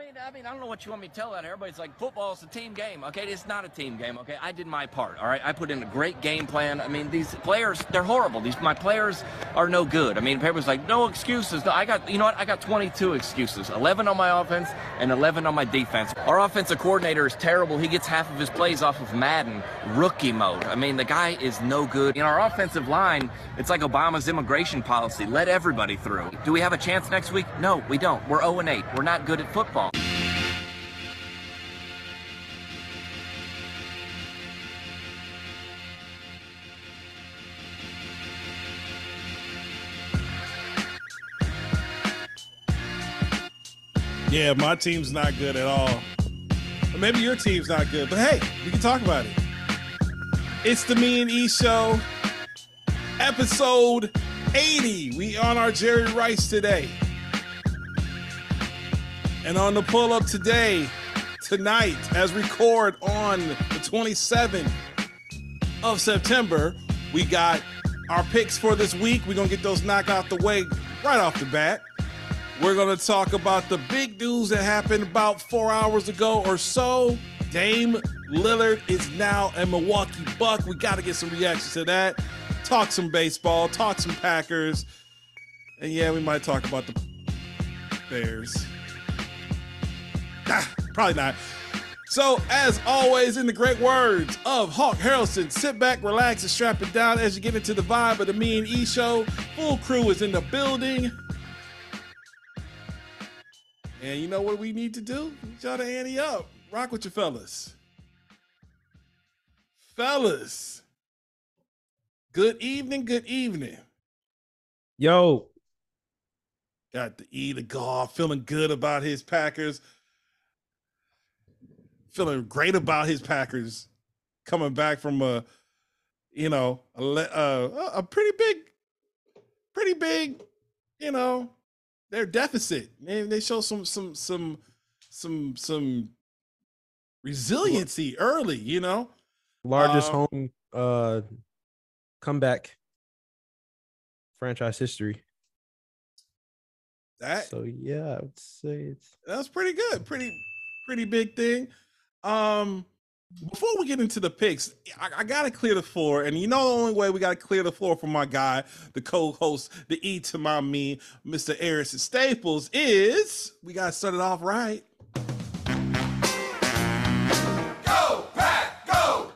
mean, I mean, I don't know what you want me to tell that. Everybody's like, football's a team game. Okay, it's not a team game. Okay, I did my part. All right, I put in a great game plan. I mean, these players, they're horrible. These my players are no good. I mean, people's like, no excuses. I got, you know what? I got 22 excuses. 11 on my offense and 11 on my defense. Our offensive coordinator is terrible. He gets half of his plays off of Madden rookie mode. I mean, the guy is no good. In our offensive line, it's like Obama's immigration policy: let everybody through. Do we have a chance next week? No, we don't. We're 0 8. We're not good at football. Yeah, my team's not good at all. Or maybe your team's not good, but hey, we can talk about it. It's the Me and E Show, episode 80. We on our Jerry Rice today. And on the pull up today, tonight, as record on the 27th of September, we got our picks for this week. We're gonna get those knocked out the way right off the bat. We're going to talk about the big news that happened about four hours ago or so. Dame Lillard is now a Milwaukee Buck. We got to get some reactions to that. Talk some baseball, talk some Packers. And yeah, we might talk about the Bears. Ah, probably not. So, as always, in the great words of Hawk Harrelson, sit back, relax, and strap it down as you get into the vibe of the Me and E show. Full crew is in the building. And you know what we need to do? Y'all to ante up. Rock with your fellas. Fellas. Good evening, good evening. Yo, Got the E to golf, feeling good about his Packers. Feeling great about his Packers coming back from a, you know, a, le- uh, a pretty big, pretty big, you know, their deficit. Man, they show some some some some some resiliency early, you know. largest Um, home uh comeback franchise history. That So yeah, I would say it's that's pretty good. Pretty pretty big thing. Um before we get into the picks, I, I gotta clear the floor, and you know the only way we gotta clear the floor for my guy, the co-host, the E to my me, Mr. Harrison Staples, is we gotta start it off right. Go, Pack, go!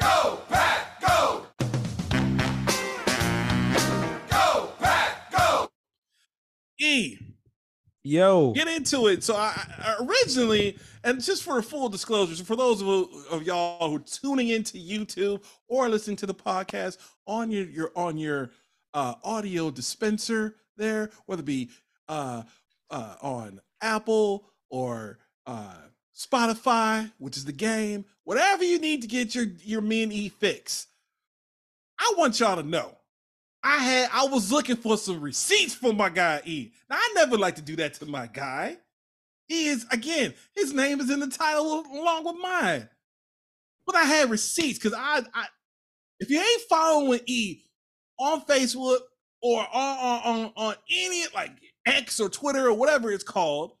Go, Pack, go! Go, Pack, go! E, yo. get into it. So I, I originally, and just for a full disclosure, so for those of, of y'all who are tuning into YouTube or listening to the podcast on your your on your uh, audio dispenser there, whether it be uh, uh, on Apple or uh, Spotify, which is the game, whatever you need to get your your me and E fix. I want y'all to know. I had I was looking for some receipts for my guy E. Now I never like to do that to my guy. He is again, his name is in the title along with mine. But I had receipts because I, I if you ain't following E on Facebook or on, on on on any like X or Twitter or whatever it's called,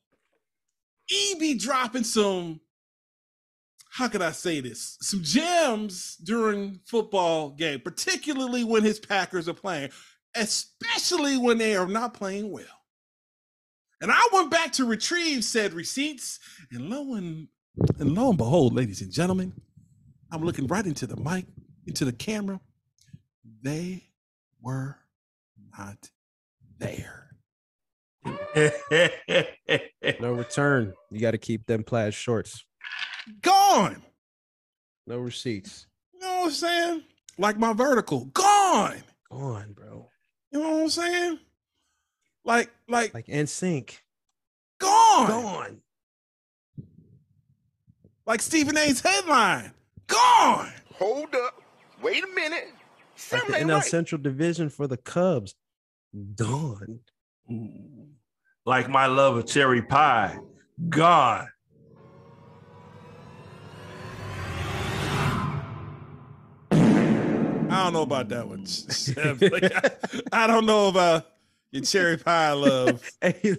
E be dropping some how could I say this? Some gems during football game, particularly when his Packers are playing, especially when they are not playing well. And I went back to retrieve said receipts, and lo and and lo and behold, ladies and gentlemen, I'm looking right into the mic, into the camera. They were not there. No return. You got to keep them plaid shorts. Gone. No receipts. You know what I'm saying? Like my vertical, gone. Gone, bro. You know what I'm saying? Like, like, Like in sync. gone. Gone. Like Stephen A's headline, gone. Hold up. Wait a minute. Like Something the NL right. Central Division for the Cubs. Gone. like my love of cherry pie, gone. I don't know about that one. Chef. Like, I, I don't know about, Your cherry pie love. Hey,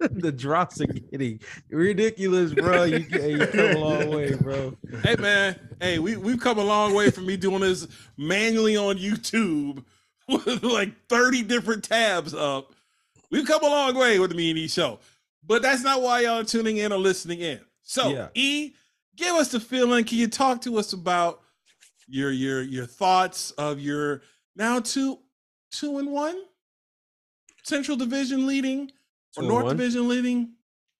the drops are getting ridiculous, bro. You, hey, you come a long way, bro. hey man, hey, we we've come a long way from me doing this manually on YouTube with like 30 different tabs up. We've come a long way with the Me and E show. But that's not why y'all are tuning in or listening in. So Yeah. E, give us the feeling. Can you talk to us about your your your thoughts of your now two two and one Central Division leading or North one. Division leading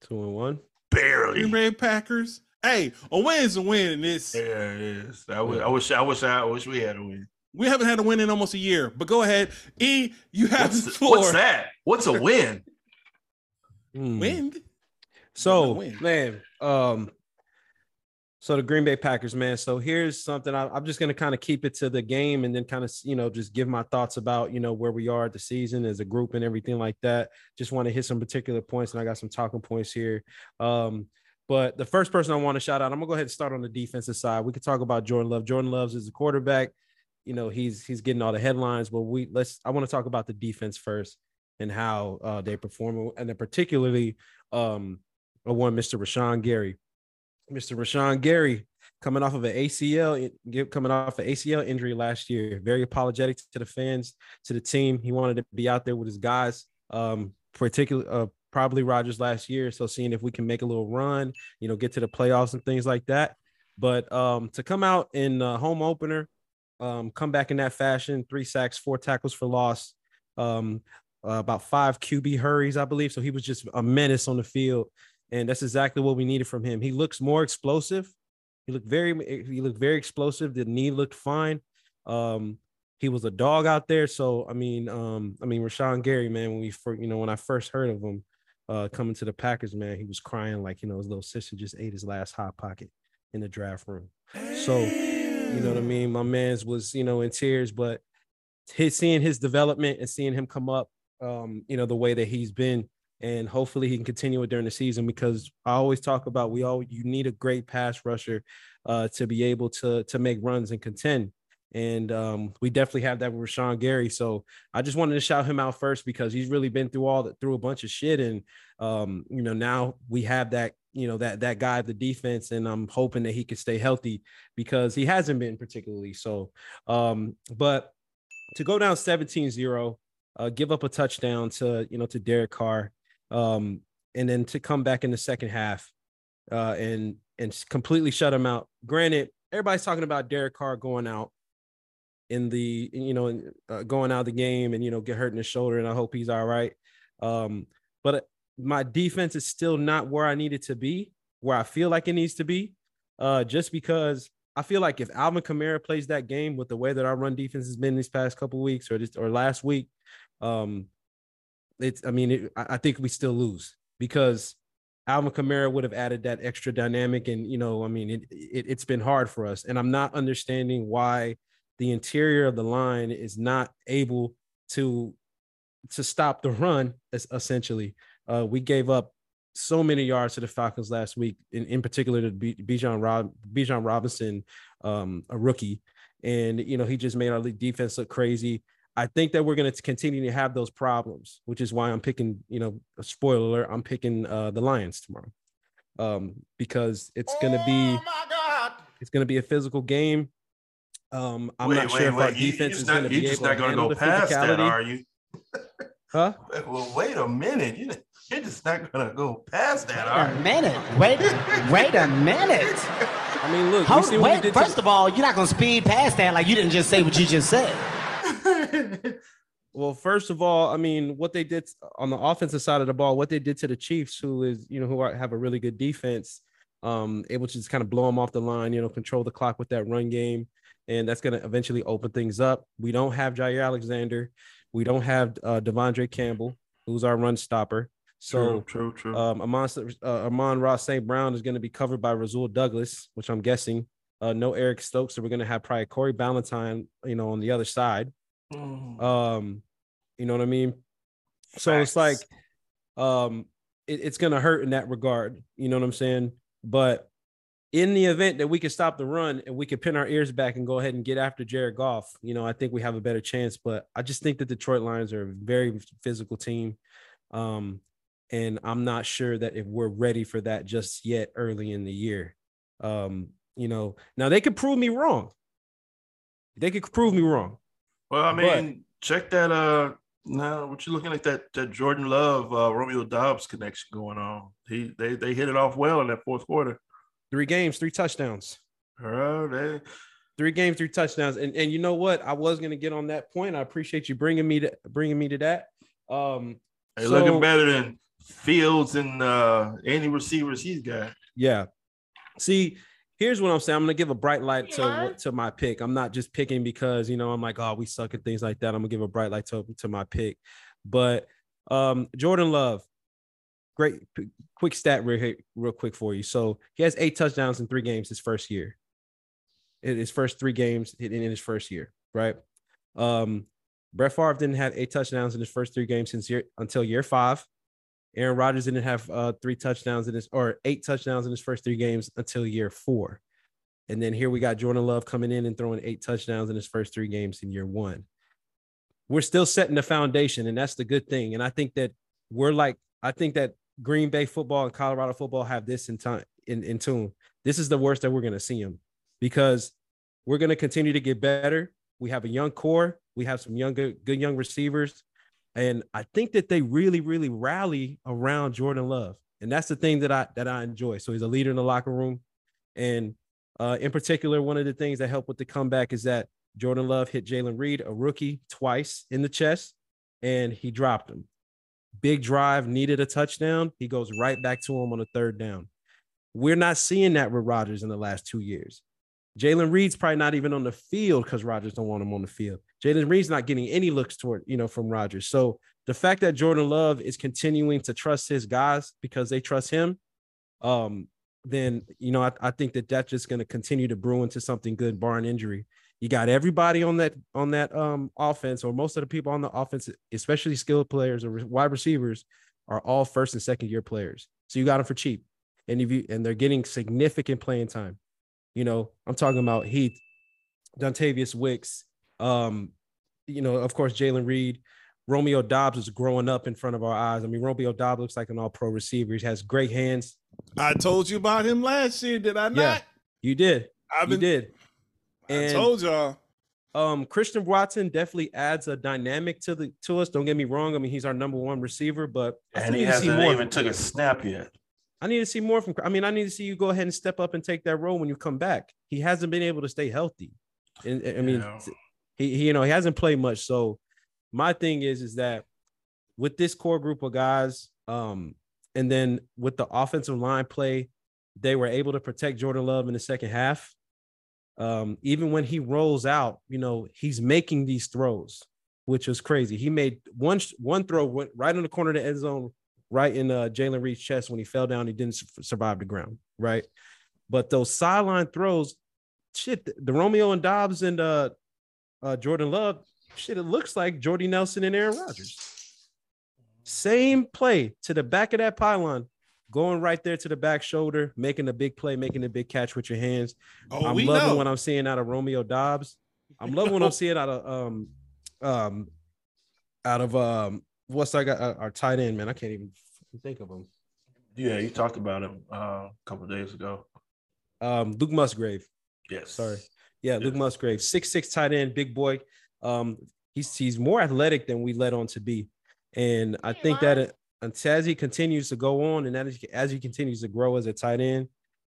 Two and one. Barely. Green Bay Packers? Hey, a win is a win in this. Yeah, it is. I wish, I wish, I wish, I wish we had a win. We haven't had a win in almost a year, but go ahead. E, you have What's, the the- floor. what's that? What's a win? Hmm. Win. So win. man, um, so the Green Bay Packers, man. So here's something I, I'm just gonna kind of keep it to the game and then kind of you know just give my thoughts about you know where we are at the season as a group and everything like that. Just want to hit some particular points and I got some talking points here. Um, but the first person I want to shout out, I'm gonna go ahead and start on the defensive side. We could talk about Jordan Love. Jordan Love's is a quarterback. You know he's he's getting all the headlines, but we let's I want to talk about the defense first and how uh, they perform, and then particularly um, a one, Mr. Rashan Gary. Mr. Rashan Gary coming off of an ACL, coming off an ACL injury last year. Very apologetic to the fans, to the team. He wanted to be out there with his guys, um, particularly uh, probably Rodgers last year. So seeing if we can make a little run, you know, get to the playoffs and things like that. But um, to come out in the home opener, um, come back in that fashion, three sacks, four tackles for loss, um, uh, about five QB hurries, I believe. So he was just a menace on the field, and that's exactly what we needed from him. He looks more explosive. He looked very, he looked very explosive. The knee looked fine. Um, he was a dog out there. So I mean, um, I mean, Rashan Gary, man, when we first, you know, when I first heard of him uh, coming to the Packers, man, he was crying like you know his little sister just ate his last hot pocket in the draft room. So you know what I mean? My man's was, you know, in tears, but his seeing his development and seeing him come up, um, you know, the way that he's been, and hopefully he can continue it during the season because I always talk about we all you need a great pass rusher uh to be able to to make runs and contend. And um, we definitely have that with Rashan Gary. So I just wanted to shout him out first because he's really been through all the through a bunch of shit. And um, you know, now we have that, you know, that that guy of the defense, and I'm hoping that he can stay healthy because he hasn't been particularly so. Um, but to go down 17-0, uh, give up a touchdown to you know to Derek Carr, um, and then to come back in the second half uh, and and completely shut him out. Granted, everybody's talking about Derek Carr going out in the you know uh, going out the game and you know get hurt in his shoulder, and I hope he's all right. Um, but my defense is still not where I need it to be, where I feel like it needs to be, uh, just because I feel like if Alvin Kamara plays that game with the way that our run defense has been these past couple weeks or this or last week, um, it's I mean it, I think we still lose because Alvin Kamara would have added that extra dynamic, and you know I mean it, it it's been hard for us, and I'm not understanding why the interior of the line is not able to to stop the run. Essentially, uh, we gave up so many yards to the Falcons last week, in, in particular to Bijan Rob Bijan Robinson, um, a rookie, and you know he just made our defense look crazy. I think that we're going to continue to have those problems, which is why I'm picking, you know, a spoiler alert, I'm picking uh, the Lions tomorrow, um, because it's going to be Oh my God. it's going to be a physical game. Um, I'm wait, not wait, sure if our wait. You- defense you're is going to be able not to going to handle go the past that, physicality. are you? Huh? Well, wait a minute. You, you're just not going to go past that, Wait are a you? minute. Wait, wait a minute. I mean, look, you Hold, see what we wait, did first to, of all, you're not gonna speed past that like you didn't just say what you just said. well, first of all, I mean, what they did on the offensive side of the ball, what they did to the Chiefs, who is, you know, who are, have a really good defense, um, able to just kind of blow them off the line, you know, control the clock with that run game. And that's going to eventually open things up. We don't have Jaire Alexander. We don't have uh, De'Vondre Campbell, who's our run stopper. So true, true, true. Um, Amon, uh, Amon-Ra St. Brown is going to be covered by Rasul Douglas, which I'm guessing. Uh, no Eric Stokes, so we're going to have probably Corey Ballentine, you know, on the other side. Mm. Um, you know what I mean? So it's like, um, it, it's going to hurt in that regard. You know what I'm saying? But in the event that we can stop the run and we can pin our ears back and go ahead and get after Jared Goff, you know, I think we have a better chance. But I just think that Detroit Lions are a very physical team. Um, and I'm not sure that if we're ready for that just yet early in the year. Um, you know, now they could prove me wrong. They could prove me wrong. Well, I But- mean, check that. Uh, now what you looking at that that Jordan Love, uh, Romeo Doubs connection going on? He they they hit it off well in that fourth quarter. Three games, three touchdowns. Uh, they Three games, three touchdowns. And and you know what? I was gonna get on that point. I appreciate you bringing me to bringing me to that. Um, they So- looking better than Fields and uh, any receivers he's got. Yeah. See, here's what I'm saying. I'm gonna give a bright light to to my pick. I'm not just picking because you know I'm like, oh, we suck at things like that. I'm gonna give a bright light to, to my pick. But um Jordan Love, great quick stat real, real quick for you. So he has eight touchdowns in three games his first year. In his first three games in in his first year, right? Um Brett Favre didn't have eight touchdowns in his first three games since year until year five. Aaron Rodgers didn't have uh, three touchdowns in his or eight touchdowns in his first three games until year four. And then here we got Jordan Love coming in and throwing eight touchdowns in his first three games in year one. We're still setting the foundation, and that's the good thing. And I think that we're like, I think that Green Bay football and Colorado football have this in time in, in tune. This is the worst that we're gonna see them because we're gonna continue to get better. We have a young core, we have some young good, good young receivers. And I think that they really, really rally around Jordan Love. And that's the thing that I that I enjoy. So he's a leader in the locker room. And uh, in particular, one of the things that helped with the comeback is that Jordan Love hit Jalen Reed, a rookie, twice in the chest, and he dropped him. Big drive, needed a touchdown. He goes right back to him on a third down. We're not seeing that with Rodgers in the last two years. Jalen Reed's probably not even on the field because Rodgers don't want him on the field. Jalen Reed's not getting any looks toward, you know, from Rodgers. So the fact that Jordan Love is continuing to trust his guys because they trust him, um, then you know I, I think that that's just going to continue to brew into something good, barring injury. You got everybody on that on that um offense, or most of the people on the offense, especially skilled players or wide receivers, are all first and second year players. So you got them for cheap, and if you and they're getting significant playing time. You know, I'm talking about Heath, Dontayvion Wicks, um, you know, of course, Jalen Reed, Romeo Doubs is growing up in front of our eyes. I mean, Romeo Doubs looks like an all pro receiver. He has great hands. I told you about him last year, did I not? Yeah. You did. I've You been. did. I And told y'all. um Christian Watson definitely adds a dynamic to the to us. Don't get me wrong. I mean, he's our number one receiver, but I And still he need to see hasn't more. even took a snap yet. I need to see more from. I mean, I need to see you go ahead and step up and take that role when you come back. He hasn't been able to stay healthy, and I mean, Yeah. He, he you know he hasn't played much. So my thing is is that with this core group of guys, um, and then with the offensive line play, they were able to protect Jordan Love in the second half. Um, even when he rolls out, you know, he's making these throws, which was crazy. He made one one throw went right in the corner of the end zone, right in uh, Jalen Reed's chest when he fell down. He didn't su- survive the ground, right? But those sideline throws, shit, the Romeo and Doubs and uh, uh, Jordan Love, shit, it looks like Jordy Nelson and Aaron Rodgers. Same play to the back of that pylon, going right there to the back shoulder, making a big play, making a big catch with your hands. Oh, I'm loving know. what I'm seeing out of Romeo Doubs. I'm loving what I'm seeing out of um um out of um what's I got uh, our tight end man. I can't even think of him. Yeah, you talked about him uh, a couple of days ago. Um Luke Musgrave. Yes. Sorry. Yeah, Luke Musgrave, six six tight end, big boy. Um, he's he's more athletic than we let on to be, and I think that it, until as he continues to go on, and that is, as he continues to grow as a tight end,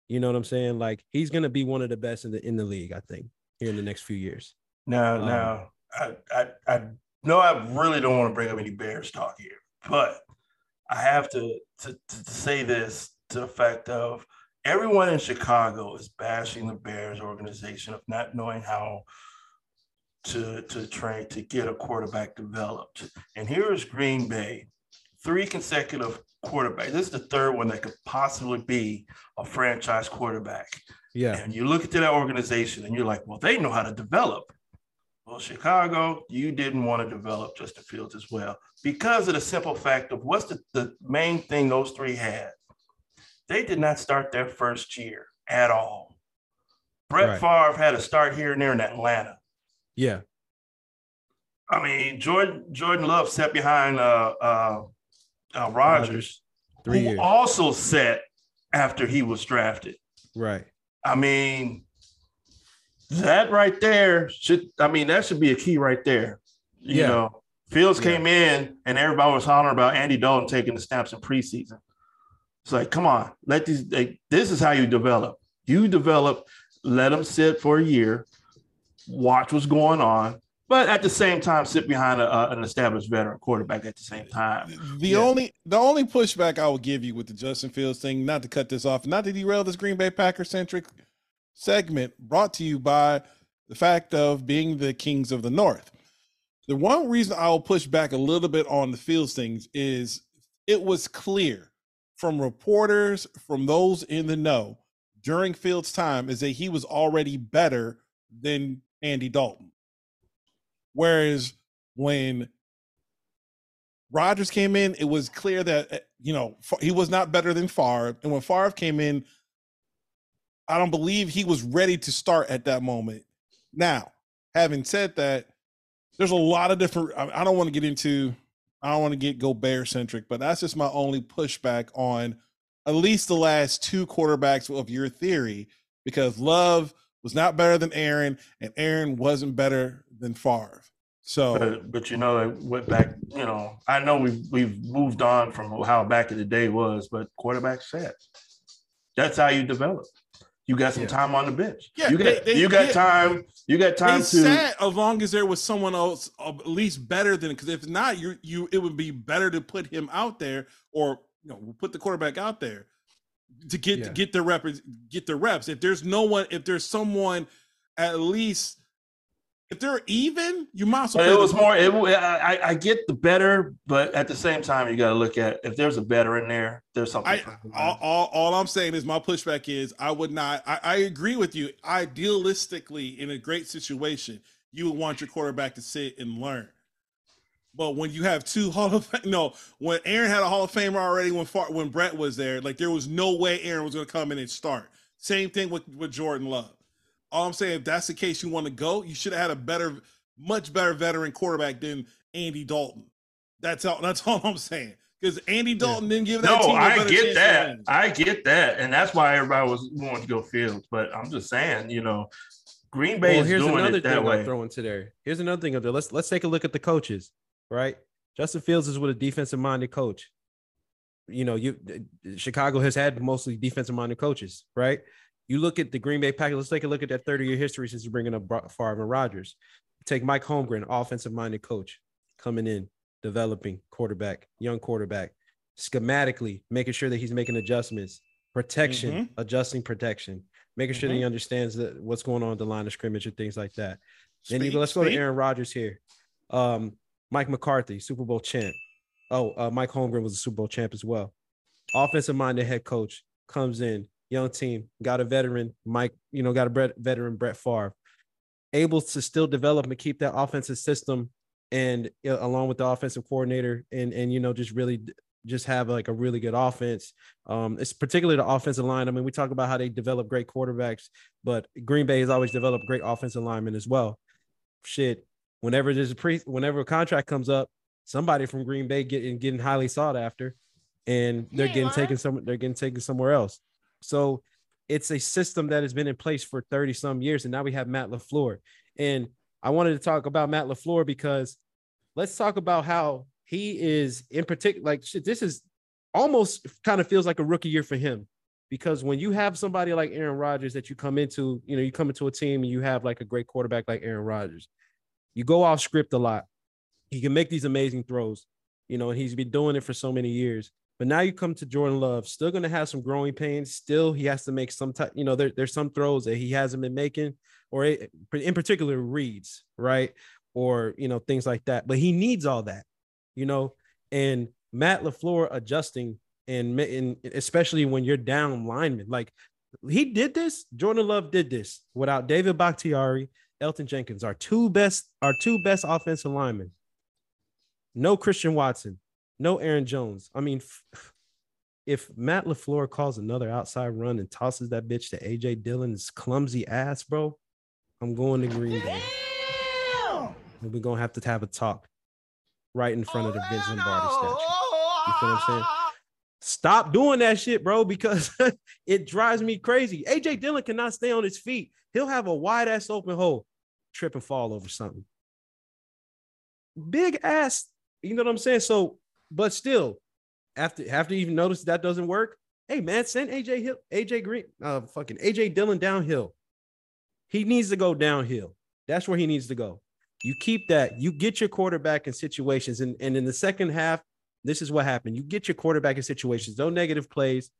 you know what I'm saying? Like he's gonna be one of the best in the in the league. I think here in the next few years. No, Um, now, I, I, I know I really don't want to bring up any Bears talk here, but I have to, to, to, to say this to the fact of everyone in Chicago is bashing the Bears organization of not knowing how to, to train to get a quarterback developed. And here is Green Bay, three consecutive quarterbacks. This is the third one that could possibly be a franchise quarterback. Yeah, And you look at that organization and you're like, well, they know how to develop. Well, Chicago, you didn't want to develop Justin Fields as well because of the simple fact of what's the, the main thing those three had? They did not start their first year at all. Brett Right. Favre had a start here and there in Atlanta. Yeah. I mean, Jordan Jordan Love sat behind uh uh, uh Rodgers, Three who years. also sat after he was drafted. Right. I mean, that right there should I mean that should be a key right there. You Yeah. know, Fields Yeah. came in and everybody was hollering about Andy Dalton taking the snaps in preseason. It's like, come on, let these like, this is how you develop. You develop, let them sit for a year, watch what's going on, but at the same time, sit behind a, an established veteran quarterback at the same time. The Yeah. only the only pushback I will give you with the Justin Fields thing, not to cut this off, not to derail this Green Bay Packer centric segment, brought to you by the fact of being the Kings of the North. The one reason I'll push back a little bit on the Fields things is it was clear from reporters, from those in the know during Fields' time, is that he was already better than Andy Dalton. Whereas when Rodgers came in, it was clear that uh, you know he was not better than Favre, and when Favre came in, I don't believe he was ready to start at that moment. Now, having said that, there's a lot of different. I don't want to get into. I don't want to get go bear centric, but that's just my only pushback on at least the last two quarterbacks of your theory, because Love was not better than Aaron, and Aaron wasn't better than Favre. So But, uh, but you know, it went back. You know, I know we've we've moved on from how back in the day was, but quarterback set. That's how you develop. You got some Yeah. time on the bench. Yeah, you got they- they- you got yeah. time. You got time they to. sat as long as there was someone else uh, at least better than because if not, you you it would be better to put him out there or you know put the quarterback out there to get to get the reps get the reps. If there's no one, if there's someone at least if they're even, you might as well. It was more. It, I- I get the better, but at the same time, you got to look at if there's a better in there. There's something. I all, all, all I'm saying is my pushback is I would not. I, I agree with you. Idealistically, in a great situation, you would want your quarterback to sit and learn. But when you have two Hall of Fame, no, when Aaron had a Hall of Famer already, when Far, when Brett was there, like there was no way Aaron was going to come in and start. Same thing with with Jordan Love. All I'm saying, if that's the case, you want to go, you should have had a better, much better veteran quarterback than Andy Dalton. That's all. That's all I'm saying. Because Andy Dalton didn't give that no, team a I better get that. I get that, and that's why everybody was wanting to go Fields. But I'm just saying, you know, Green Bay Well, is here's doing another it that thing way. I'm throwing into there. Here's another thing up there. Let's let's take a look at the coaches, right? Justin Fields is with a defensive minded coach. You know, you Chicago has had mostly defensive minded coaches, right? You look at the Green Bay Packers. Let's take a look at that 30 year history since you're bringing up Favre and Rodgers. Take Mike Holmgren, offensive minded coach, coming in, developing quarterback, young quarterback, schematically making sure that he's making adjustments, protection, Mhm. adjusting protection, making sure that he understands that what's going on at the line of scrimmage and things like that. Then you go, let's go to. Aaron Rodgers here. Um, Mike McCarthy, Super Bowl champ. Oh, uh, Mike Holmgren was a Super Bowl champ as well. Offensive minded head coach comes in, young team, got a veteran, Mike, you know, got a Brett, veteran Brett Favre, able to still develop and keep that offensive system and you know, along with the offensive coordinator and and you know just really just have like a really good offense. Um, it's particularly the offensive line. I mean, we talk about how they develop great quarterbacks, but Green Bay has always developed great offensive linemen as well. Shit, whenever there's a pre, whenever a contract comes up, somebody from Green Bay getting getting highly sought after, and they're getting taken some, they're getting taken somewhere else. So it's a system that has been in place for 30 some years, and now we have Matt LaFleur. And I wanted to talk about Matt LaFleur because let's talk about how he is in particular like shit, this is almost kind of feels like a rookie year for him because when you have somebody like Aaron Rodgers that you come into, you know, you come into a team and you have like a great quarterback like Aaron Rodgers, you go off script a lot. He can make these amazing throws, you know, and he's been doing it for so many years. But now you come to Jordan Love, still going to have some growing pains. Still, he has to make some type, you know, there, there's some throws that he hasn't been making, or it- in particular reads, right? Or, you know, things like that. But he needs all that, you know, and Matt LaFleur adjusting and, and especially when you're down lineman, like he did this. Jordan Love did this without David Bakhtiari, Elgton Jenkins, our two best, our two best offensive linemen. No Christian Watson, no Aaron Jones. I mean, if Matt LaFleur calls another outside run and tosses that bitch to AJ Dillon's clumsy ass, bro, I'm going to Green Bay. And we're gonna have to have a talk right in front of the Vince oh, Lombardi statue. You feel what I'm saying? Oh, oh, Stop doing that shit, bro, because it drives me crazy. AJ Dillon cannot stay on his feet. He'll have a wide ass open hole, trip and fall over something. Big ass, you know what I'm saying? So, but still, after after you even notice that doesn't work, hey man, send AJ Hill, AJ Green, uh, fucking AJ Dillon downhill. He needs to go downhill. That's where he needs to go. You keep that. You get your quarterback in situations, and, and in the second half, this is what happened. You get your quarterback in situations, no negative plays.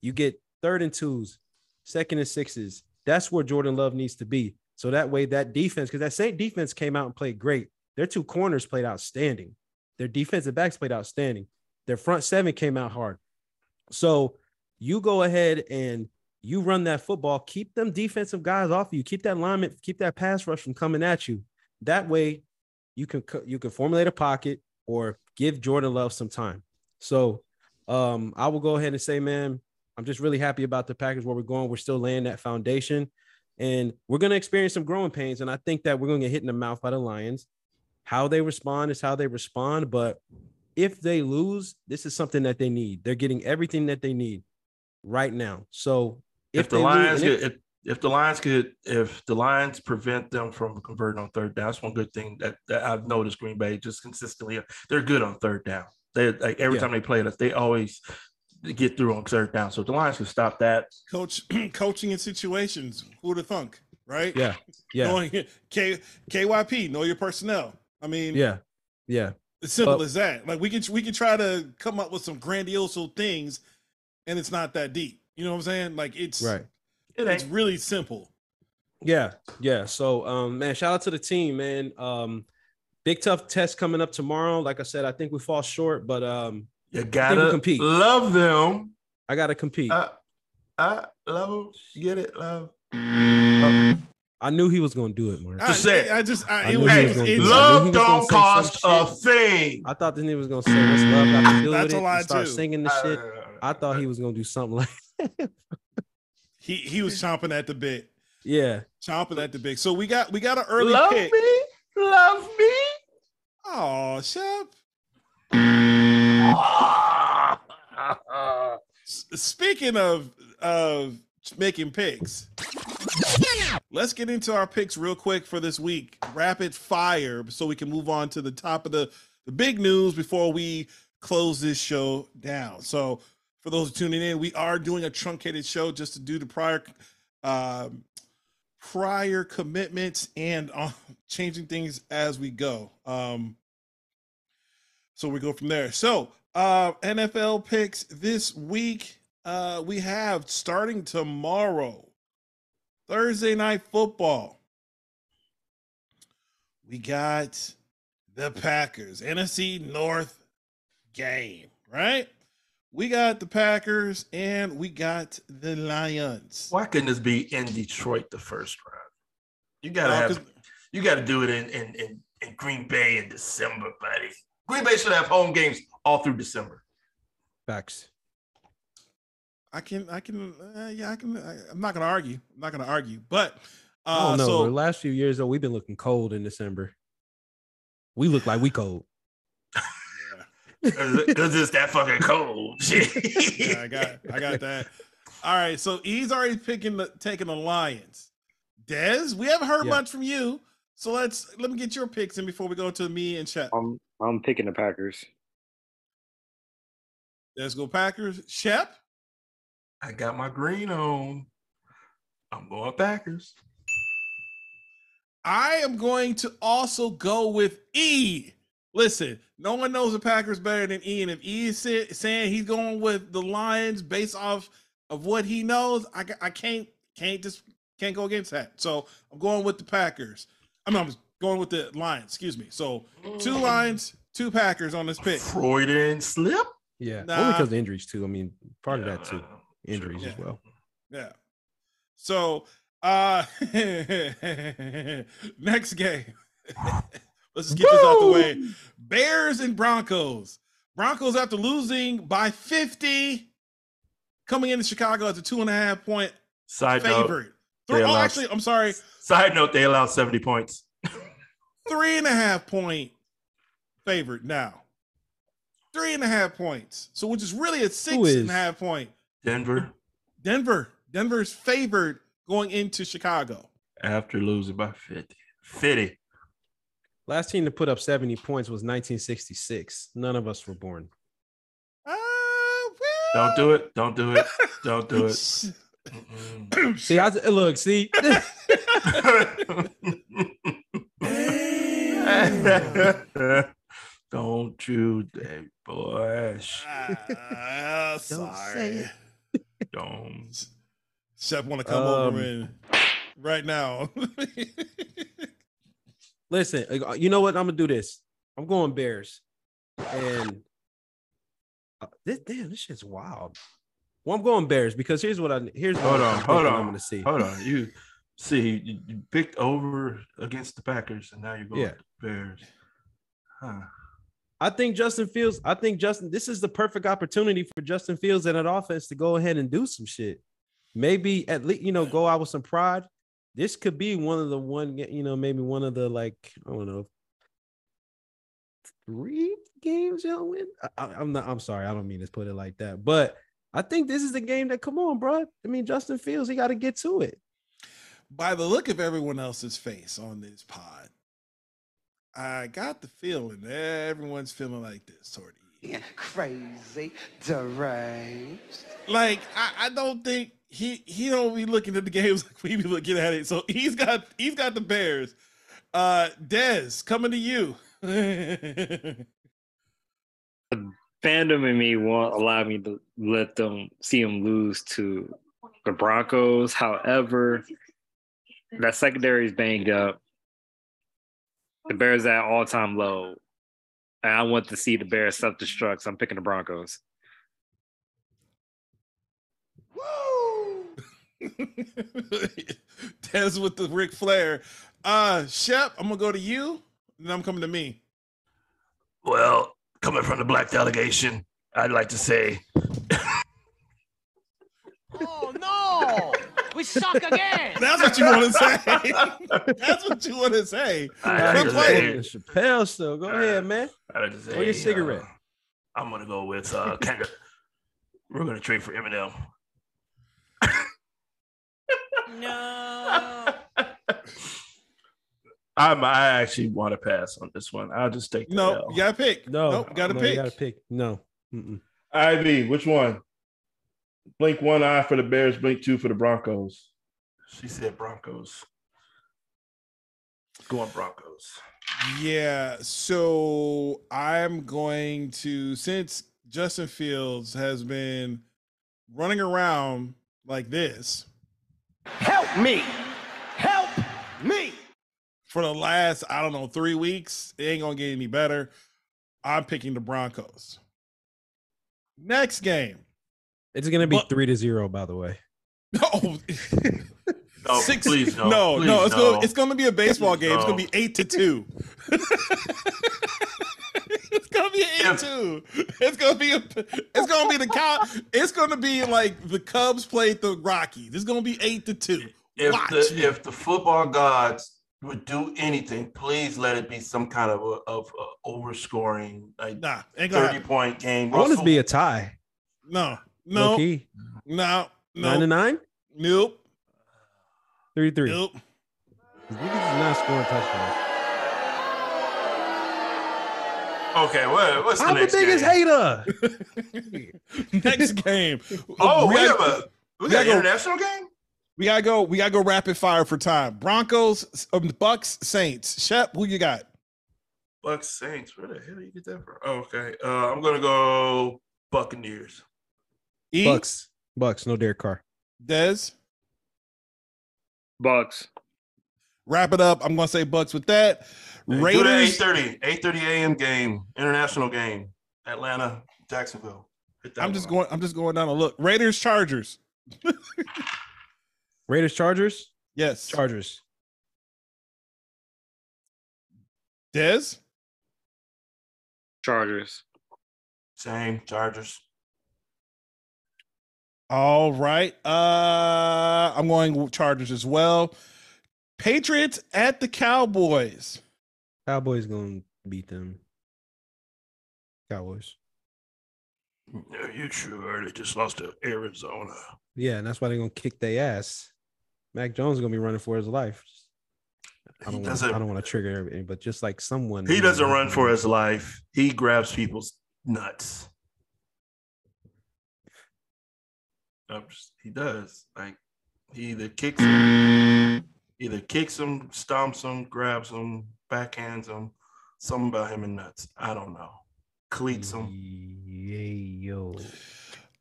You get third and twos, second and sixes. That's where Jordan Love needs to be. So that way, that defense, because that same defense came out and played great. Their two corners played outstanding. Their defensive backs played outstanding. Their front seven came out hard. So you go ahead and you run that football, keep them defensive guys off you, keep that alignment, keep that pass rush from coming at you. That way, you can you can formulate a pocket or give Jordan Love some time. So um, I will go ahead and say, man, I'm just really happy about the package where we're going. We're still laying that foundation, and we're going to experience some growing pains. And I think that we're going to get hit in the mouth by the Lions. How they respond is how they respond. But if they lose, this is something that they need. They're getting everything that they need right now. So If, if, the they lose- Lions and if- could, if, if the Lions could, if the Lions prevent them from converting on third down, that's one good thing that, that I've noticed. Green Bay just consistently, they're good on third down. They like every Yeah. time they play us, they always get through on third down. So if the Lions can stop that. Coach, coaching in situations. Who would have thunk, right? yeah, yeah, Knowing K, KYP, know your personnel. I mean, yeah, yeah. It's simple But- as that. Like we can we can try to come up with some grandiose things, and it's not that deep. You know what I'm saying? Like it's Right. It It's really simple. Yeah, yeah. So, um, man, shout out to the team, man. Um, big tough test coming up tomorrow. Like I said, I think we fall short, but um, You we gotta compete. love them. I gotta compete. I, I love them. Get it? Love. I knew he was gonna do it, Mark. I, Just say. I just I, I it knew was, he was was gonna do it. I knew he Love don't cost a thing. I thought this nigga was gonna say what's love got to do That's with a it. lie, and start too. singing the shit. Uh, I thought he was gonna do something like, he he was chomping at the bit, yeah, chomping at the bit. So we got we got an early love pick. me, love me. Oh, Shep. Speaking of of making picks, let's get into our picks real quick for this week. Rapid fire, so we can move on to the top of the the big news before we close this show down. So, for those tuning in, we are doing a truncated show just to do the prior um, prior commitments and uh, changing things as we go. Um, so we go from there. So uh, NFL picks this week. Uh, we have starting tomorrow, Thursday night football. We got the Packers, NFC North game, right? We got the Packers and we got the Lions. Why couldn't this be in Detroit the first round? You gotta 'cause- have, you gotta do it in, in in in Green Bay in December, buddy. Green Bay should have home games all through December. facts. I can, I can, uh, yeah, I can. I, I'm not gonna argue. I'm not gonna argue. But I uh, don't know. so the last few years though, we've been looking cold in December. We look like we cold. Because it's that fucking cold. Yeah, I got, I got that. All right, so he's already picking the taking the Lions. Dez, we haven't heard Yeah. much from you, so let's let me get your picks in before we go to me and Shep. I'm I'm picking the Packers. Let's go Packers. Shep, I got my green on. I'm going Packers. I am going to also go with E. Listen, no one knows the Packers better than E, and if E is say- saying he's going with the Lions based off of what he knows, I, I can't can't just can't go against that. So I'm going with the Packers. I mean, I'm going with the Lions. Excuse me. So two mm. Lions, two Packers on this pick. Freudian slip. Yeah, only because of injuries too. I mean, part of that too. Injuries sure. as well. Yeah. So uh next game. Let's just get this out the way. Bears and Broncos. Broncos after losing by 50, coming into Chicago as a two and a half point Side note. favorite. they Three- oh, actually, I'm sorry, Side note. They allowed seventy points. three and a half point favorite now. Three and a half points. So, which is really a six and a half point. Denver Denver. Denver's favored going into Chicago. after losing by 50. 50. Last team to put up 70 points was 1966. None of us were born. Uh, Don't do it. Don't do it. Don't do it. See, I look, see, Don't you dare, boy. Sh- Ah, sorry. Don't. Chef want to come Um, over and right now. listen, uh, you know what? I'm gonna do this. I'm going Bears, and uh, this, damn, this shit's wild. Well, I'm going Bears because here's what I here's what Hold I'm on. Hold on. I'm gonna see. Hold on. You see, you, you picked over against the Packers, and now you're going Yeah. Bears. Huh. I think Justin Fields. I think Justin. This is the perfect opportunity for Justin Fields and that offense to go ahead and do some shit. Maybe at least you know go out with some pride. This could be one of the one you know maybe one of the like I don't know three games y'all win. I, I'm not. I'm sorry. I don't mean to put it like that, but I think this is the game that come on, bro. I mean Justin Fields. He got to get to it. By the look of everyone else's face on this pod, I got the feeling everyone's feeling like this toward you. Crazy, deranged. Like I, I don't think he he don't be looking at the games like we be looking at it. So he's got he's got the Bears. Uh Dez coming to you. the Fandom in me won't allow me to let them see them lose to the Broncos. However, that secondary is banged up. The Bears at all time low. And I want to see the Bears self destruct. So I'm picking the Broncos. Dez with the Ric Flair. Uh Shep, I'm gonna go to you, and I'm coming to me. Well, coming from the black delegation, I'd like to say Oh no! We suck again! That's what you want to say. That's what you want to say. I Quit playing. say, Chappelle still. Go ahead, man. I like to say Or your cigarette. uh, I'm gonna go with uh, Kendrick. We're gonna trade for Eminem. No. I'm, I actually want to pass on this one. I'll just take No, L. you gotta pick. No, nope, gotta no, pick. You gotta pick. No. Mm-mm. Ivy, which one? Blink one eye for the Bears, blink two for the Broncos. She said Broncos. Going Broncos. Yeah, so I'm going to since Justin Fields has been running around like this Help me! Help me! for the last, I don't know, three weeks, it ain't gonna get any better. I'm picking the Broncos. Next game. It's gonna be But- three to zero, by the way. Oh, No, six- please no. no, Please no, it's no. gonna it's gonna be a baseball Please game. It's gonna be eight to two. it's gonna be eight two. It's gonna be a, it's gonna be the cow. It's gonna be like the Cubs played the Rockies. It's gonna be eight to two. if Watch the if the football gods would do anything, please let it be some kind of a, of a overscoring, like Nah, thirty happen. point game. I want this to be a tie. No, No. no, Key. no, Nine to nine? nope, Three to three. nope. These niggas is not scoring touchdowns. okay, what, what's the I'm the next biggest game? hater. Next game. Oh, we, have gotta- a we we got an gotta go- international game. We gotta go. We gotta go rapid fire for time. Broncos, um, Bucks, Saints. Shep, who you got? Bucks Saints. Where the hell you get that from? Oh, okay, uh, I'm gonna go Buccaneers. E, Bucks. Bucks. No Derek Carr. Dez. Bucks. Wrap it up. I'm gonna say Bucks with that. Raiders. 8:30, 8:30 a.m. game, international game, Atlanta, Jacksonville. I'm just going. I'm just going down a look. Raiders, Chargers. Raiders. Chargers. Yes. Chargers. Dez. Chargers. Same Chargers. All right. Uh I'm going Chargers as well. Patriots at the Cowboys. Cowboys gonna beat them. Cowboys. Are you sure they just lost to Arizona? Yeah, and that's why they're gonna kick their ass. Mac Jones is gonna be running for his life. I don't want. I don't want to trigger everything, but just like someone. He doesn't run for his life. He grabs people's nuts. I'm just- he does. Like he either kicks him, either kicks him, stomps him, grabs him, backhands him. Something about him and nuts. I don't know. Cleats him. Yeah, yo.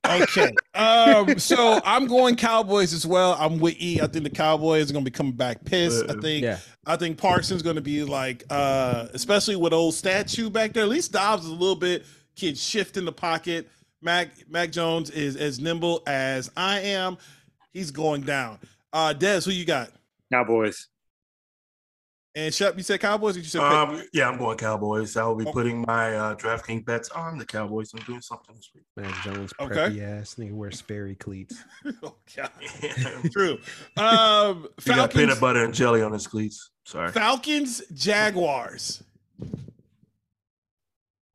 Okay. um, so I'm going Cowboys as well. I'm with E. I think the Cowboys are gonna be coming back pissed. I think Yeah. I think Parsons gonna be like uh especially with old statue back there. At least Dobbs is a little bit can shift in the pocket. Mac Mac Jones is as nimble as I am. He's going down. Uh Des, who you got? Cowboys. And Shep, you said Cowboys or you said Um, yeah, I'm going Cowboys. I will be Oh. putting my uh, DraftKings bets on the Cowboys. I'm doing something this week. Mac Jones, Okay. preppy ass nigga wear Sperry cleats. oh, God. True. Um He got peanut butter and jelly on his cleats. Sorry. Falcons, Jaguars.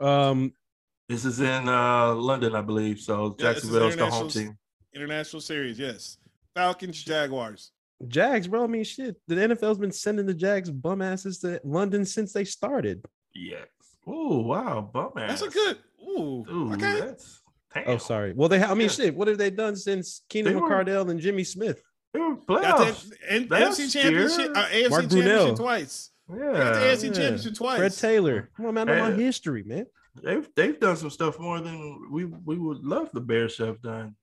Um, This is in uh, London, I believe. So Yeah, this is Jacksonville's the home team. International series, yes. Falcons, Jaguars. Jags, bro. I mean, shit. The NFL's been sending the Jags bum asses to London since they started. Yes. Oh wow, bum ass. That's a good. Ooh, Ooh, okay. that's damn. Oh, sorry. Well, they. Ha- I mean, Yeah. shit. What have they done since Keenan McCardell and Jimmy Smith? They were Got playoffs. the and Last NFC championship, uh, AFC Mark championship Brunell. twice. Got the Yeah, AFC Yeah. championship twice. Fred Taylor. Come on, man. I know my Hey. history, man. They've they've done some stuff more than we we would love the Bears to have done.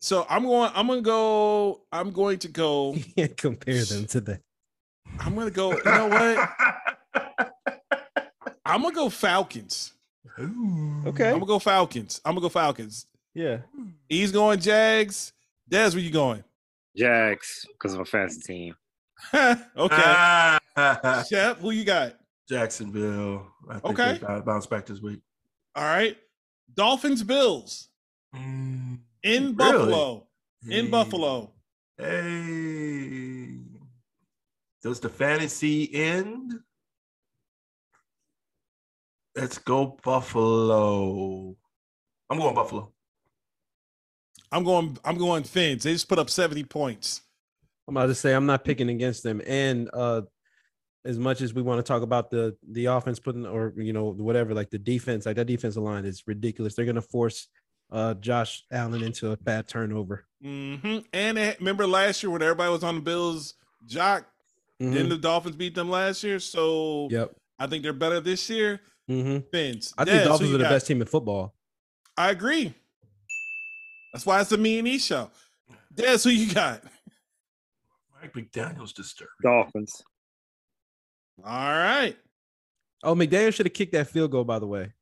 So I'm going. I'm gonna go. I'm going to go. You can't compare them to the. I'm gonna go. You know what? I'm gonna go Falcons. Okay. I'm gonna go Falcons. I'm gonna go Falcons. Yeah. He's going Jags. Des, where you going? Jags, because of a fantasy team. okay. Ah. Shep, who you got? Jacksonville. I think Okay. they bounce- bounce back this week. All right. Dolphins, Bills Mm, in Really? Buffalo. In Buffalo. Hey, does the fantasy end? Let's go Buffalo. I'm going Buffalo. I'm going. I'm going Fins. They just put up 70 points. I'm about to say I'm not picking against them. And uh as much as we want to talk about the the offense putting or you know whatever, like the defense, like that defensive line is ridiculous. They're gonna force uh Josh Allen into a bad turnover. hmm And they, remember last year when everybody was on the Bills, Jock. Mhm. Didn't the Dolphins beat them last year? So Yep. I think they're better this year. hmm Fins. I think who Dolphins you are the got? best team in football. I agree. That's why it's the me and E show. Des, who you got? Mike McDaniel's disturbed. Dolphins. All right. Oh, McDaniel should have kicked that field goal, by the way.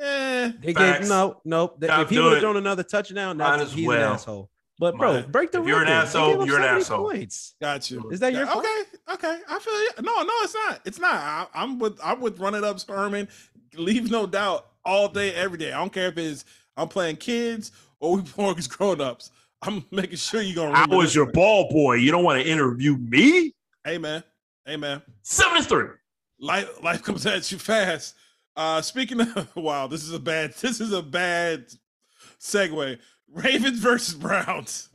Eh, They Facts. gave no, no. they- Stop if he would have thrown another touchdown, Might that's as he's well. an asshole. But bro, Might- break the if you're an record. They asshole, gave up you're an asshole. Points. got you. Is that your fault? okay? Okay, I feel you. No, no, it's not. It's not. I, I'm with. I'm with running up Herman. Leave no doubt all day, every day. I don't care if it's I'm playing kids or we playing grown ups. I'm making sure you're gonna. I was your ball boy. You don't want to interview me? Hey man. Hey man. Seven and three. Life life comes at you fast. Uh speaking of wow, this is a bad this is a bad segue. Ravens versus Browns.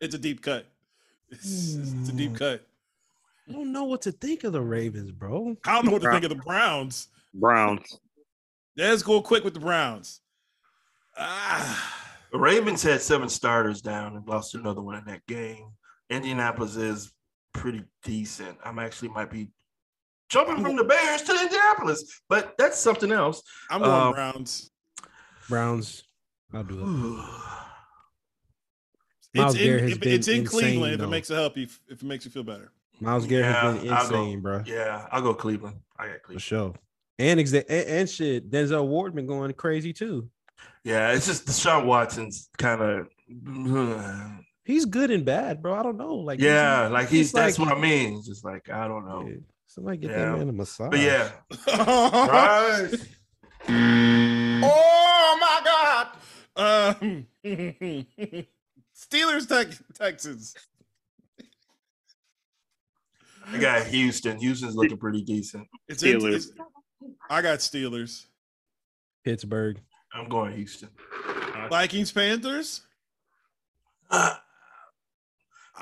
It's a deep cut. It's, it's a deep cut. I don't know what to think of the Ravens, bro. I don't know what to think of the Browns. Browns. Let's go quick with the Browns. Ah, The Ravens had seven starters down and lost another one in that game. Indianapolis is pretty decent. I'm actually might be jumping from the Bears to Indianapolis, but that's something else. I'm going Um, Browns. Browns. I'll do it. It's Myles in, Garrett has if- been it's in insane, Cleveland if it makes it help you if it makes you feel better. Myles Garrett has been I'll go- insane, bro. Yeah, I'll go Cleveland. I got Cleveland. For sure. And, exa- and and shit, Denzel Ward been going crazy too. Yeah, it's just Deshaun Watson's kind of. He's good and bad, bro. I don't know. Like yeah, like he's, that's like- what I mean. It's just like I don't know. Yeah. Somebody get Yeah. that man a massage. But yeah, right. Oh my God. Um, Steelers, Tex- Texans. I got Houston. Houston's looking pretty decent. It's in- Steelers. it's- I got Steelers. Pittsburgh. I'm going Houston. Vikings, Panthers.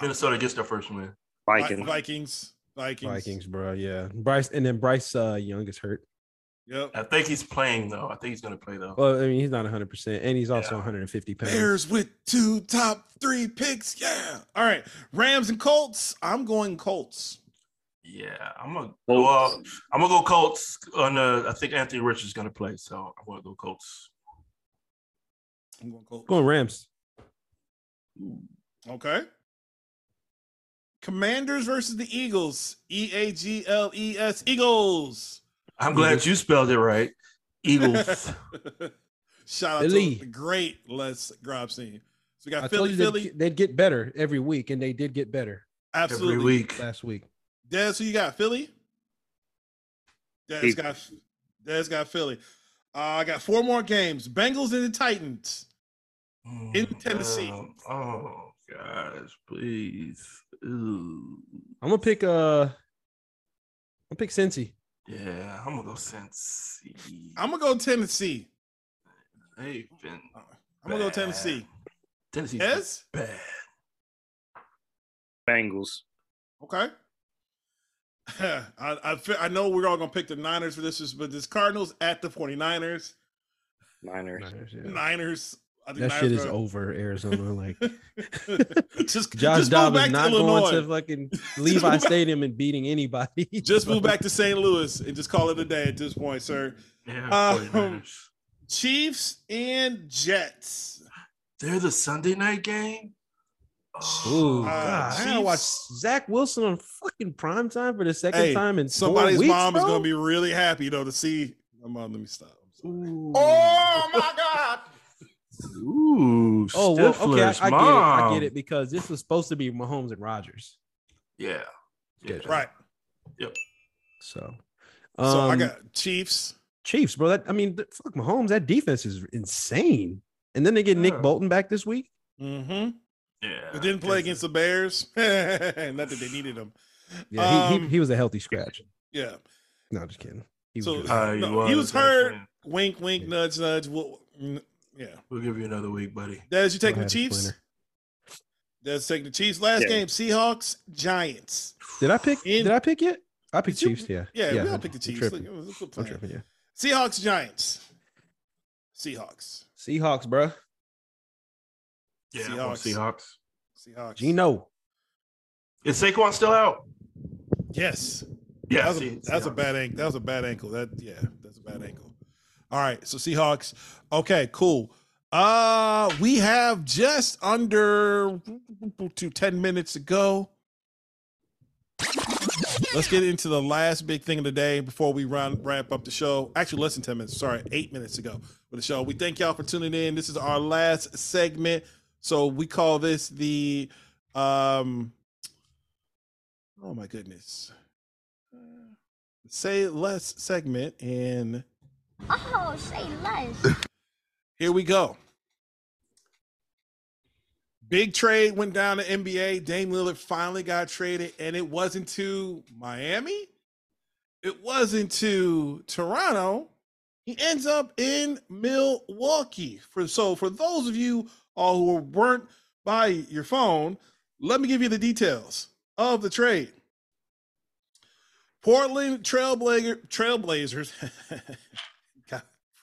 Minnesota gets their first win. Vikings. Vikings. Vikings. Vikings, bro. Yeah. Bryce and then Bryce uh, Young is hurt. Yep. I think he's playing though. I think he's going to play though. Well, I mean, he's not 100, percent and he's also Yeah. 150 pounds. Bears with two top three picks. Yeah. All right. Rams and Colts. I'm going Colts. Yeah, I'm gonna Colts. well, I'm gonna go Colts on the. I think Anthony Rich is gonna play, so I'm gonna go Colts. I'm going Colts. Going Rams. Okay. Commanders versus the Eagles. E A G L E S. Eagles. I'm glad you spelled it right. Eagles. Shout out Philly. to the great Les Grobstein. So we got I Philly, told you Philly. they'd, they'd get better every week, and they did get better Absolutely. Every week. last week. Des, who you got? Philly? Des Eagles. got Des got Philly. Uh, I got four more games. Bengals and the Titans. In Tennessee. Um, oh gosh, please. Ooh. I'm gonna pick uh, I'll pick Cincy. Yeah, I'm gonna go Cincy. I'm gonna go Tennessee. They've been I'm gonna go Tennessee. Tennessee. Tennessee's Des? bad. Bengals. Okay. I, I I know we're all gonna pick the Niners for this, but this Cardinals at the 49ers. Niners. Niners, yeah. Niners. I think That shit is over, Arizona. Like just Josh just move Dobbs back is to not Illinois. going to fucking Levi Stadium and beating anybody. Just move back to St. Louis and just call it a day at this point, sir. Yeah, Um, Chiefs and Jets. They're the Sunday night game. Ooh, Uh, God, I gotta watch Zach Wilson on fucking prime time for the second Hey, time in Somebody's four weeks, mom is gonna be really happy though to see. Come on, let me stop. Oh my God. Ooh, Oh well, okay, I, Stifler's I get it. I get it because this was supposed to be Mahomes and Rodgers. Yeah. yeah. Right. Yep. So, so I um, got Chiefs. Chiefs, bro. That I mean, th- fuck Mahomes. That defense is insane. And then they get Nick Bolton back this week. Mm-hmm. Yeah. It didn't play against the Bears. Not that they needed him. Yeah, he, Um, he, he was a healthy scratch. Yeah. No, just kidding. He was So really- Uh, he no, he was, was hurt. actually. Wink, wink, nudge, nudge. Well, mm, yeah. We'll give you another week, buddy. Des, you taking the Chiefs? Splinter. Des taking the Chiefs. Last Yeah. game, Seahawks, Giants. Did I pick? In- did I pick yet? I picked Did you- Chiefs. Yeah. Yeah, we all I'm- picked the Chiefs. tripping. Look, it was a good I'm plan. tripping. Yeah. Seahawks, Giants. Seahawks. Seahawks, bro. Yeah, I'm Seahawks. Seahawks. Seahawks. Geno. Is Saquon still out? Yes. Yeah, that was, a, that was a bad ankle. That was a bad ankle. That yeah, that's a bad ankle. All right, so Seahawks. Okay, cool. Uh we have just under to 10 minutes to go. Let's get into the last big thing of the day before we wrap up the show. Actually, less than 10 minutes. Sorry, eight minutes ago go for the show. We thank y'all for tuning in. This is our last segment. So we call this the um oh my goodness. Say less segment and Oh, say less. here we go. Big trade went down to NBA. Dame Lillard finally got traded, and it wasn't to Miami. It wasn't to Toronto. He ends up in Milwaukee. For so for those of you all who weren't by your phone, let me give you the details of the trade. Portland Trailblazer, Trailblazers.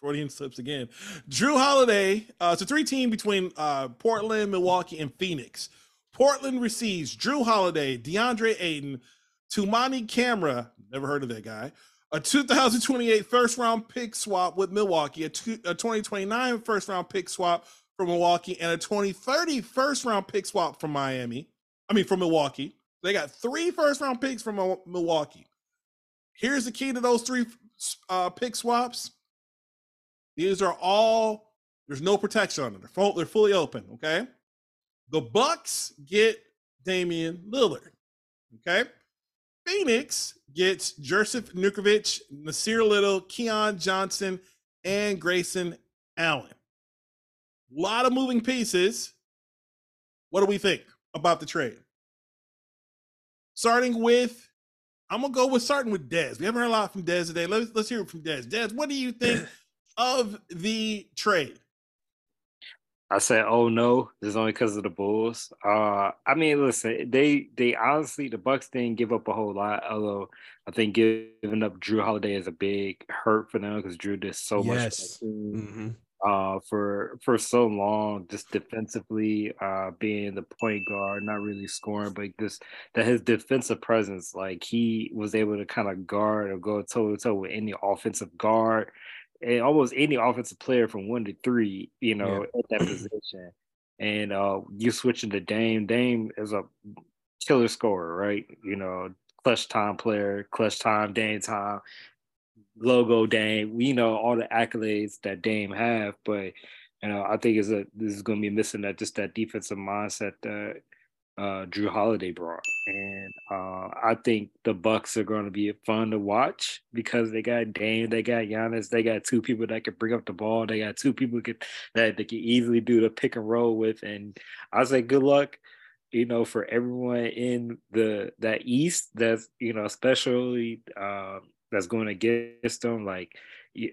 Freudian slips again. Jrue Holiday. Uh, it's a three team between uh, Portland, Milwaukee, and Phoenix. Portland receives Jrue Holiday, DeAndre Ayton, Toumani Camara. Never heard of that guy. A 2028 first round pick swap with Milwaukee, a, two, a 2029 first round pick swap from Milwaukee, and a 2030 first round pick swap from Miami. I mean, from Milwaukee. They got three first round picks from Milwaukee. Here's the key to those three uh, pick swaps. These are all there's no protection on them. They're, full, they're fully open. Okay. The Bucks get Damian Lillard. Okay. Phoenix gets Joseph Nukovic, Nassir Little, Keon Johnson, and Grayson Allen. A lot of moving pieces. What do we think about the trade? Starting with, I'm gonna go with starting with Dez. We haven't heard a lot from Dez today. Let's let's hear it from Dez. Dez, what do you think of the trade? I said, "Oh no!" Just only because of the Bulls. Uh, I mean, listen, they they honestly the Bucks didn't give up a whole lot. Although I think giving up Jrue Holiday is a big hurt for them because Jrue did so Yes. much for that team, Mhm. uh, for for so long, just defensively, uh, being the point guard, not really scoring, but just that his defensive presence, like he was able to kind of guard or go toe to toe with any offensive guard and almost any offensive player from one to three, you know, at that position. And uh you switching to Dame. Dame is a killer scorer, right? You know, clutch time player, clutch time, Dame time, logo Dame. We know all the accolades that Dame have, but you know, I think is a this is gonna be missing that just that defensive mindset that uh, Jrue Holiday brought, and uh, I think the Bucks are going to be fun to watch because they got Dame, they got Giannis, they got two people that can bring up the ball, they got two people that they can easily do the pick and roll with, and I say good luck, you know, for everyone in the that East that's you know especially uh, that's going against them, like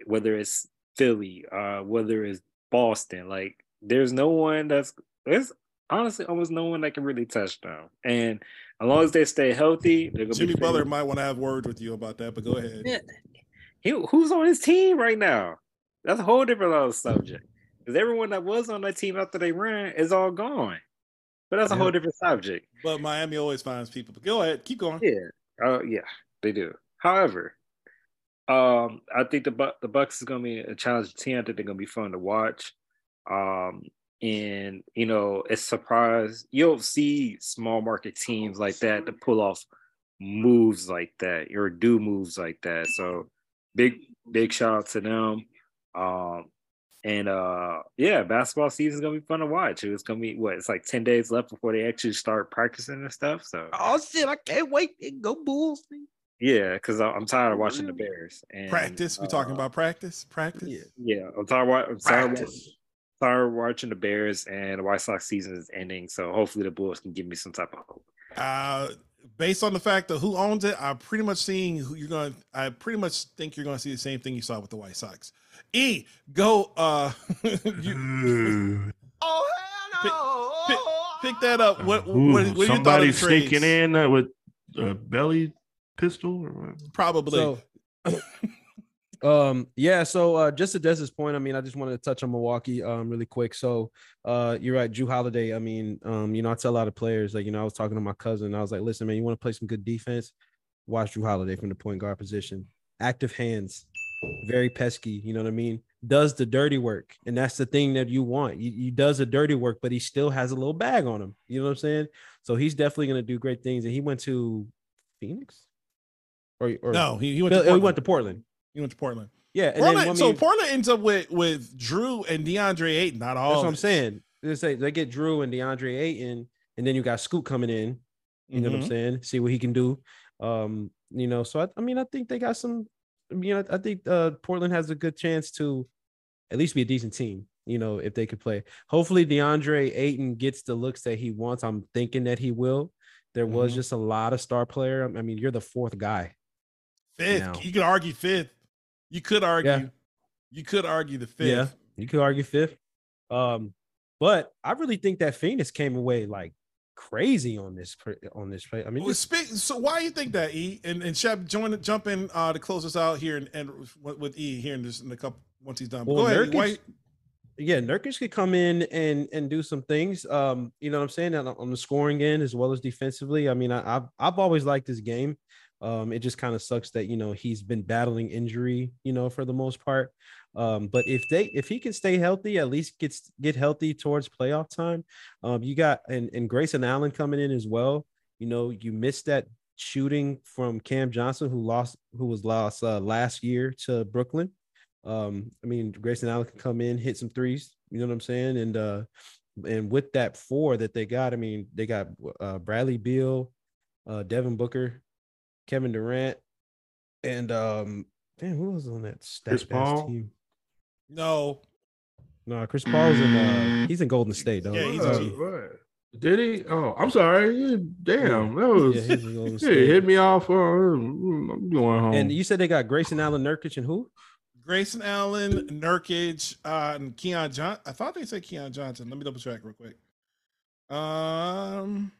whether it's Philly, uh, whether it's Boston, like there's no one that's there's honestly almost no one that can really touch them. And as long as they stay healthy, they're gonna Jimmy be Butler might want to have words with you about that, but go ahead. Yeah. He, who's on his team right now? That's a whole different little subject. Because everyone that was on that team after they ran is all gone. But that's a whole different subject. But Miami always finds people. But go ahead, keep going. Yeah. Oh yeah, they do. However, um, I think the Bu- the Bucks is gonna be a challenging team. I think they're gonna be fun to watch. Um, and you know, it's surprise you don't see small market teams like that to pull off moves like that or do moves like that. So big big shout out to them. Um, and uh, yeah, basketball season is gonna be fun to watch. It's gonna be what it's like ten days left before they actually start practicing and stuff. So Oh shit! I can't wait. To go Bulls. yeah, because I'm tired of watching the Bears. And, Practice. We talking uh, about practice? Practice? Yeah, I'm tired. wa- I'm tired, wa- Practice. Tired of watching the Bears, and the White Sox season is ending. So hopefully the Bulls can give me some type of hope. Uh, based on the fact of who owns it, I'm pretty much seeing who you're going. to I pretty much think you're going to see the same thing you saw with the White Sox. E, go. Uh, you, Oh hell no! pick that up. What? Ooh, what, what you thought of somebody trades? sneaking in uh, with a belly pistol or what? Probably. So, um, yeah. So, uh, just to Des's point, I mean, I just wanted to touch on Milwaukee, um, really quick. So, uh, you're right, Jrue Holiday. I mean, um, you know, I tell a lot of players, like, you know, I was talking to my cousin. I was like, listen, man, you want to play some good defense? Watch Jrue Holiday from the point guard position. Active hands, very pesky. You know what I mean? Does the dirty work, and that's the thing that you want. He, he does the dirty work, but he still has a little bag on him. You know what I'm saying? So he's definitely going to do great things. And he went to Phoenix, or, or no, he, he went. To he went to Portland. He went to Portland. Yeah, and Portland, then I so mean- Portland ends up with with Jrue and DeAndre Ayton. Not all. That's what I'm saying. They say they get Jrue and DeAndre Ayton, and then you got Scoot coming in. You know what. I'm saying? See what he can do. Um, you know, so I, I mean, I think they got some. I mean, I, think uh, Portland has a good chance to at least be a decent team. You know, if they could play. Hopefully, DeAndre Ayton gets the looks that he wants. I'm thinking that he will. There was Mhm. just a lot of star player. I mean, you're the fourth guy. Fifth. now. You could argue fifth. You could argue. Yeah. You could argue the fifth. Yeah, you could argue fifth. Um, but I really think that Phoenix came away like crazy on this on this play. I mean, Well, speak, so why you think that E and and Shep join jump in uh to close us out here and, and with E here in this in a couple once he's done. Well, go ahead. Nurkic- Why, yeah, Nurkic could come in and and do some things. Um, you know what I'm saying on, on the scoring end as well as defensively. I mean, I, I've I've always liked this game. Um, it just kind of sucks that you know he's been battling injury, you know, for the most part. Um, but if they if he can stay healthy, at least gets get healthy towards playoff time. Um, you got and and Grayson Allen coming in as well. You know, you missed that shooting from Cam Johnson, who lost who was lost uh, last year to Brooklyn. Um, I mean, Grayson Allen can come in, hit some threes. You know what I'm saying? And uh, and with that four that they got, I mean, they got uh, Bradley Beal, uh, Devin Booker, Kevin Durant, and um, damn, who was on that Chris stacked Paul? team? No, No, Chris Paul's in uh, he's in Golden State though. Yeah, he's Uh, a G. what? Did he? Oh, I'm sorry. Yeah, Damn, that was Yeah, he's in Golden yeah, hit me off. Uh, I'm going home. And you said they got Grayson Allen, Nurkic, and who? Grayson Allen, Nurkic, uh, and Keon John. I thought they said Keon Johnson. Let me double check real quick. Um,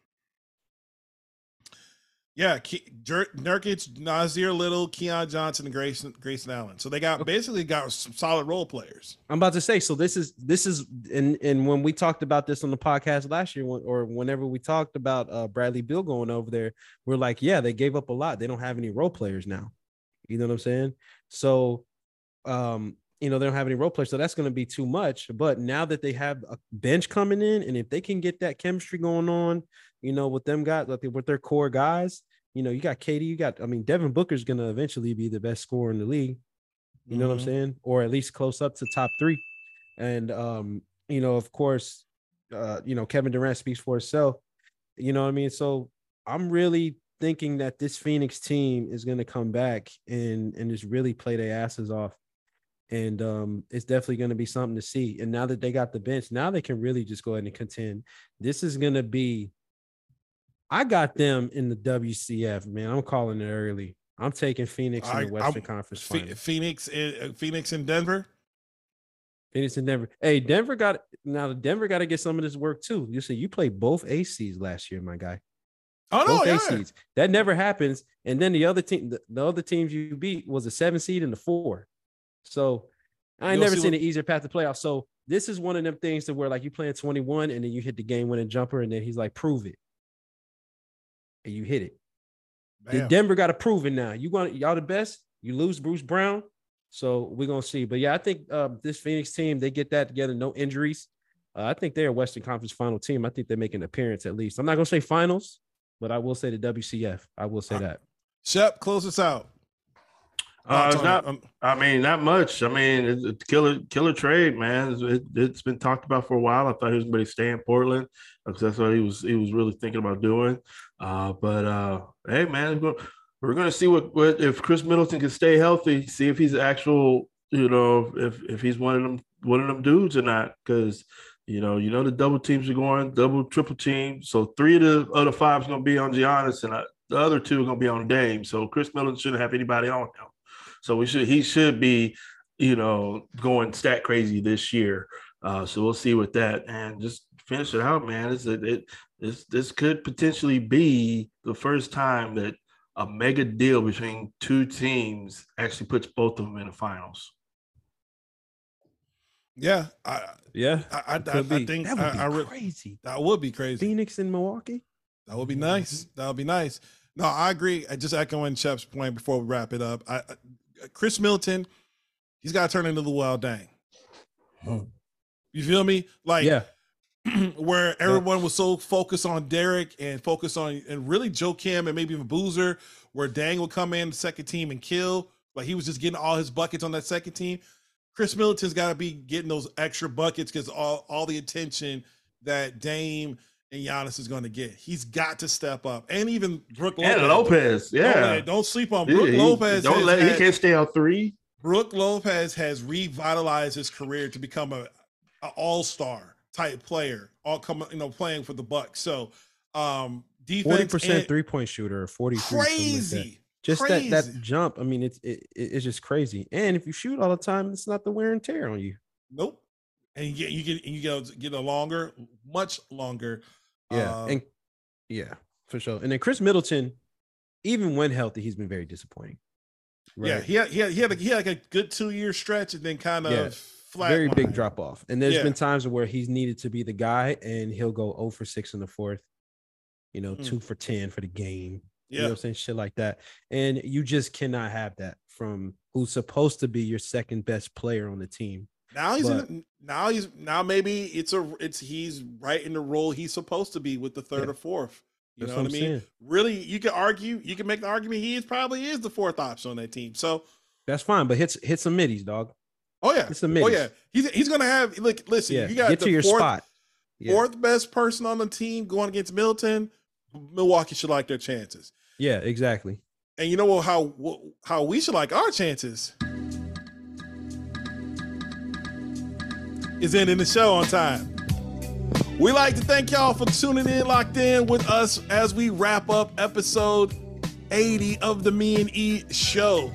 yeah, Ke- Jer- Nurkic, Nassir Little, Keon Johnson, and Grayson Grayson Allen. So they got basically got some solid role players. I'm about to say. So this is this is and and when we talked about this on the podcast last year, when, or whenever we talked about uh, Bradley Beal going over there, we're like, yeah, they gave up a lot. They don't have any role players now. You know what I'm saying? So, um, you know, they don't have any role players, so that's going to be too much. But now that they have a bench coming in, and if they can get that chemistry going on, you know, with them guys, like with their core guys, you know, you got KD, you got, I mean, Devin Booker's going to eventually be the best scorer in the league. You know what I'm Mhm. saying? Or at least close up to top three. And um, you know, of course, uh, you know, Kevin Durant speaks for himself. You know what I mean? So I'm really thinking that this Phoenix team is gonna come back and and just really play their asses off. And um, it's definitely going to be something to see. And now that they got the bench, now they can really just go ahead and contend. This is going to be. I got them in the WCF, man. I'm calling it early. I'm taking Phoenix in I- the Western I'm- Conference Finals. Phoenix, in, uh, Phoenix, and Denver. Phoenix and Denver. Hey, Denver got now. Denver got to get some of this work too. You see, you played both ACs last year, my guy. Oh no, both yeah. ACs. That never happens. And then the other team, the, the other teams you beat was a seven seed and a four. So I ain't You'll never see seen what- an easier path to playoffs. So this is one of them things to where like you playing 21 and then you hit the game winning jumper and then he's like, prove it. And you hit it. Bam. Denver got to prove it now. You want y'all the best. You lose Bruce Brown, so we're gonna see. But yeah, I think uh, this Phoenix team they get that together, no injuries. Uh, I think they're a Western Conference Final team. I think they make an appearance at least. I'm not gonna say finals, but I will say the WCF. I will say that. Shep, close us out. Uh, it's not. Um, I mean, not much. I mean, it's, it's killer, killer trade, man. It, it's been talked about for a while. I thought he was going to stay in Portland because that's what he was. He was really thinking about doing. Uh, but uh, hey, man, we're going to see what, what if Khris Middleton can stay healthy. See if he's actual. You know, if if he's one of them one of them dudes or not. Because you know, you know the double teams are going, double, triple team. So three of the other five is going to be on Giannis, and uh, the other two are going to be on Dame. So Khris Middleton shouldn't have anybody on him. So we should he should be, you know, going stat crazy this year. Uh, so we'll see with that and just finish it out, man. It's it, it this this could potentially be the first time that a mega deal between two teams actually puts both of them in the finals. yeah, I, Yeah, I, I, I, I think that would be I re- crazy. that would be crazy. Phoenix and Milwaukee. That would be nice. That would be nice. No, I agree. I just echoing Shep's point before we wrap it up. I, I Uh, Chris Milton, he's got to turn into the wild dang. You feel me? Like yeah, where everyone was so focused on Derrick and focused on and really Joakim and maybe even Boozer, where Dang would come in the second team and kill. Like he was just getting all his buckets on that second team. Khris Middleton's got to be getting those extra buckets because all, all the attention that Dame and Giannis is going to get. He's got to step up. And even Brook Lopez. And Lopez, Don't, yeah. don't sleep on Yeah, Brook he- Lopez. Don't has let he can't stay on three. Brook Lopez has revitalized his career to become a, a all-star type player, all coming, you know, playing for the Bucks. So um defense forty percent three point shooter, forty crazy. just that that jump. I mean, it's it, it- it's just crazy. And if you shoot all the time, it's not the wear and tear on you. Nope. And you get you get you get get a longer, much longer. Yeah, uh, and yeah, for sure. And then Khris Middleton, even when healthy, he's been very disappointing. yeah, he had he had he had, a, he had like a good two year stretch and then kind of Yeah, flat. very big drop off. And there's Yeah. been times where he's needed to be the guy, and he'll go 0 for 6 in the fourth, you know, Mm. two for 10 for the game. You know Yeah. what I'm saying? Shit like that. And you just cannot have that from who's supposed to be your second best player on the team. Now he's But- in, now he's now maybe it's a it's he's right in the role he's supposed to be with the third Yeah. or fourth. You That's know what, what I mean? saying. Really, you can argue, you can make the argument he is probably is the fourth option on that team. So, That's fine, but hit hit some middies, dog. oh yeah, Hit some oh yeah, he's he's gonna have look. Listen, Yeah, you got get the to your fourth, spot. Yeah. fourth best person on the team going against Milton. Milwaukee should like their chances. Yeah, exactly. And you know how how we should like our chances is ending the show on time. We like to thank y'all for tuning in, locked in with us as we wrap up episode 80 of the Me and E show.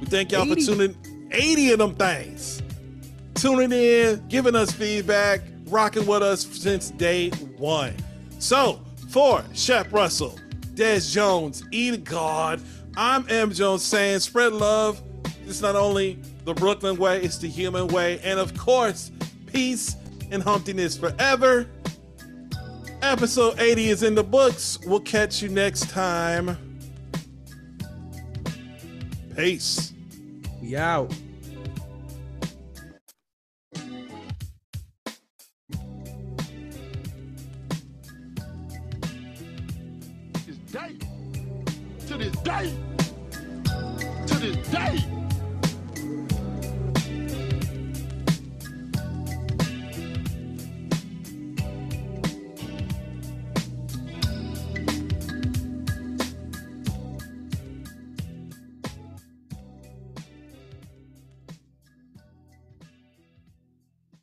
We thank y'all 80. for tuning 80 of them things. Tuning in, giving us feedback, rocking with us since day one. So, for Shep Russell, Des Jones, E God, I'm M. Jones saying spread love. It's not only the Brooklyn way, it's the human way. And of course, peace and humptiness forever. Episode 80 is in the books. We'll catch you next time. Peace. We out. To this day, to this day, to this day.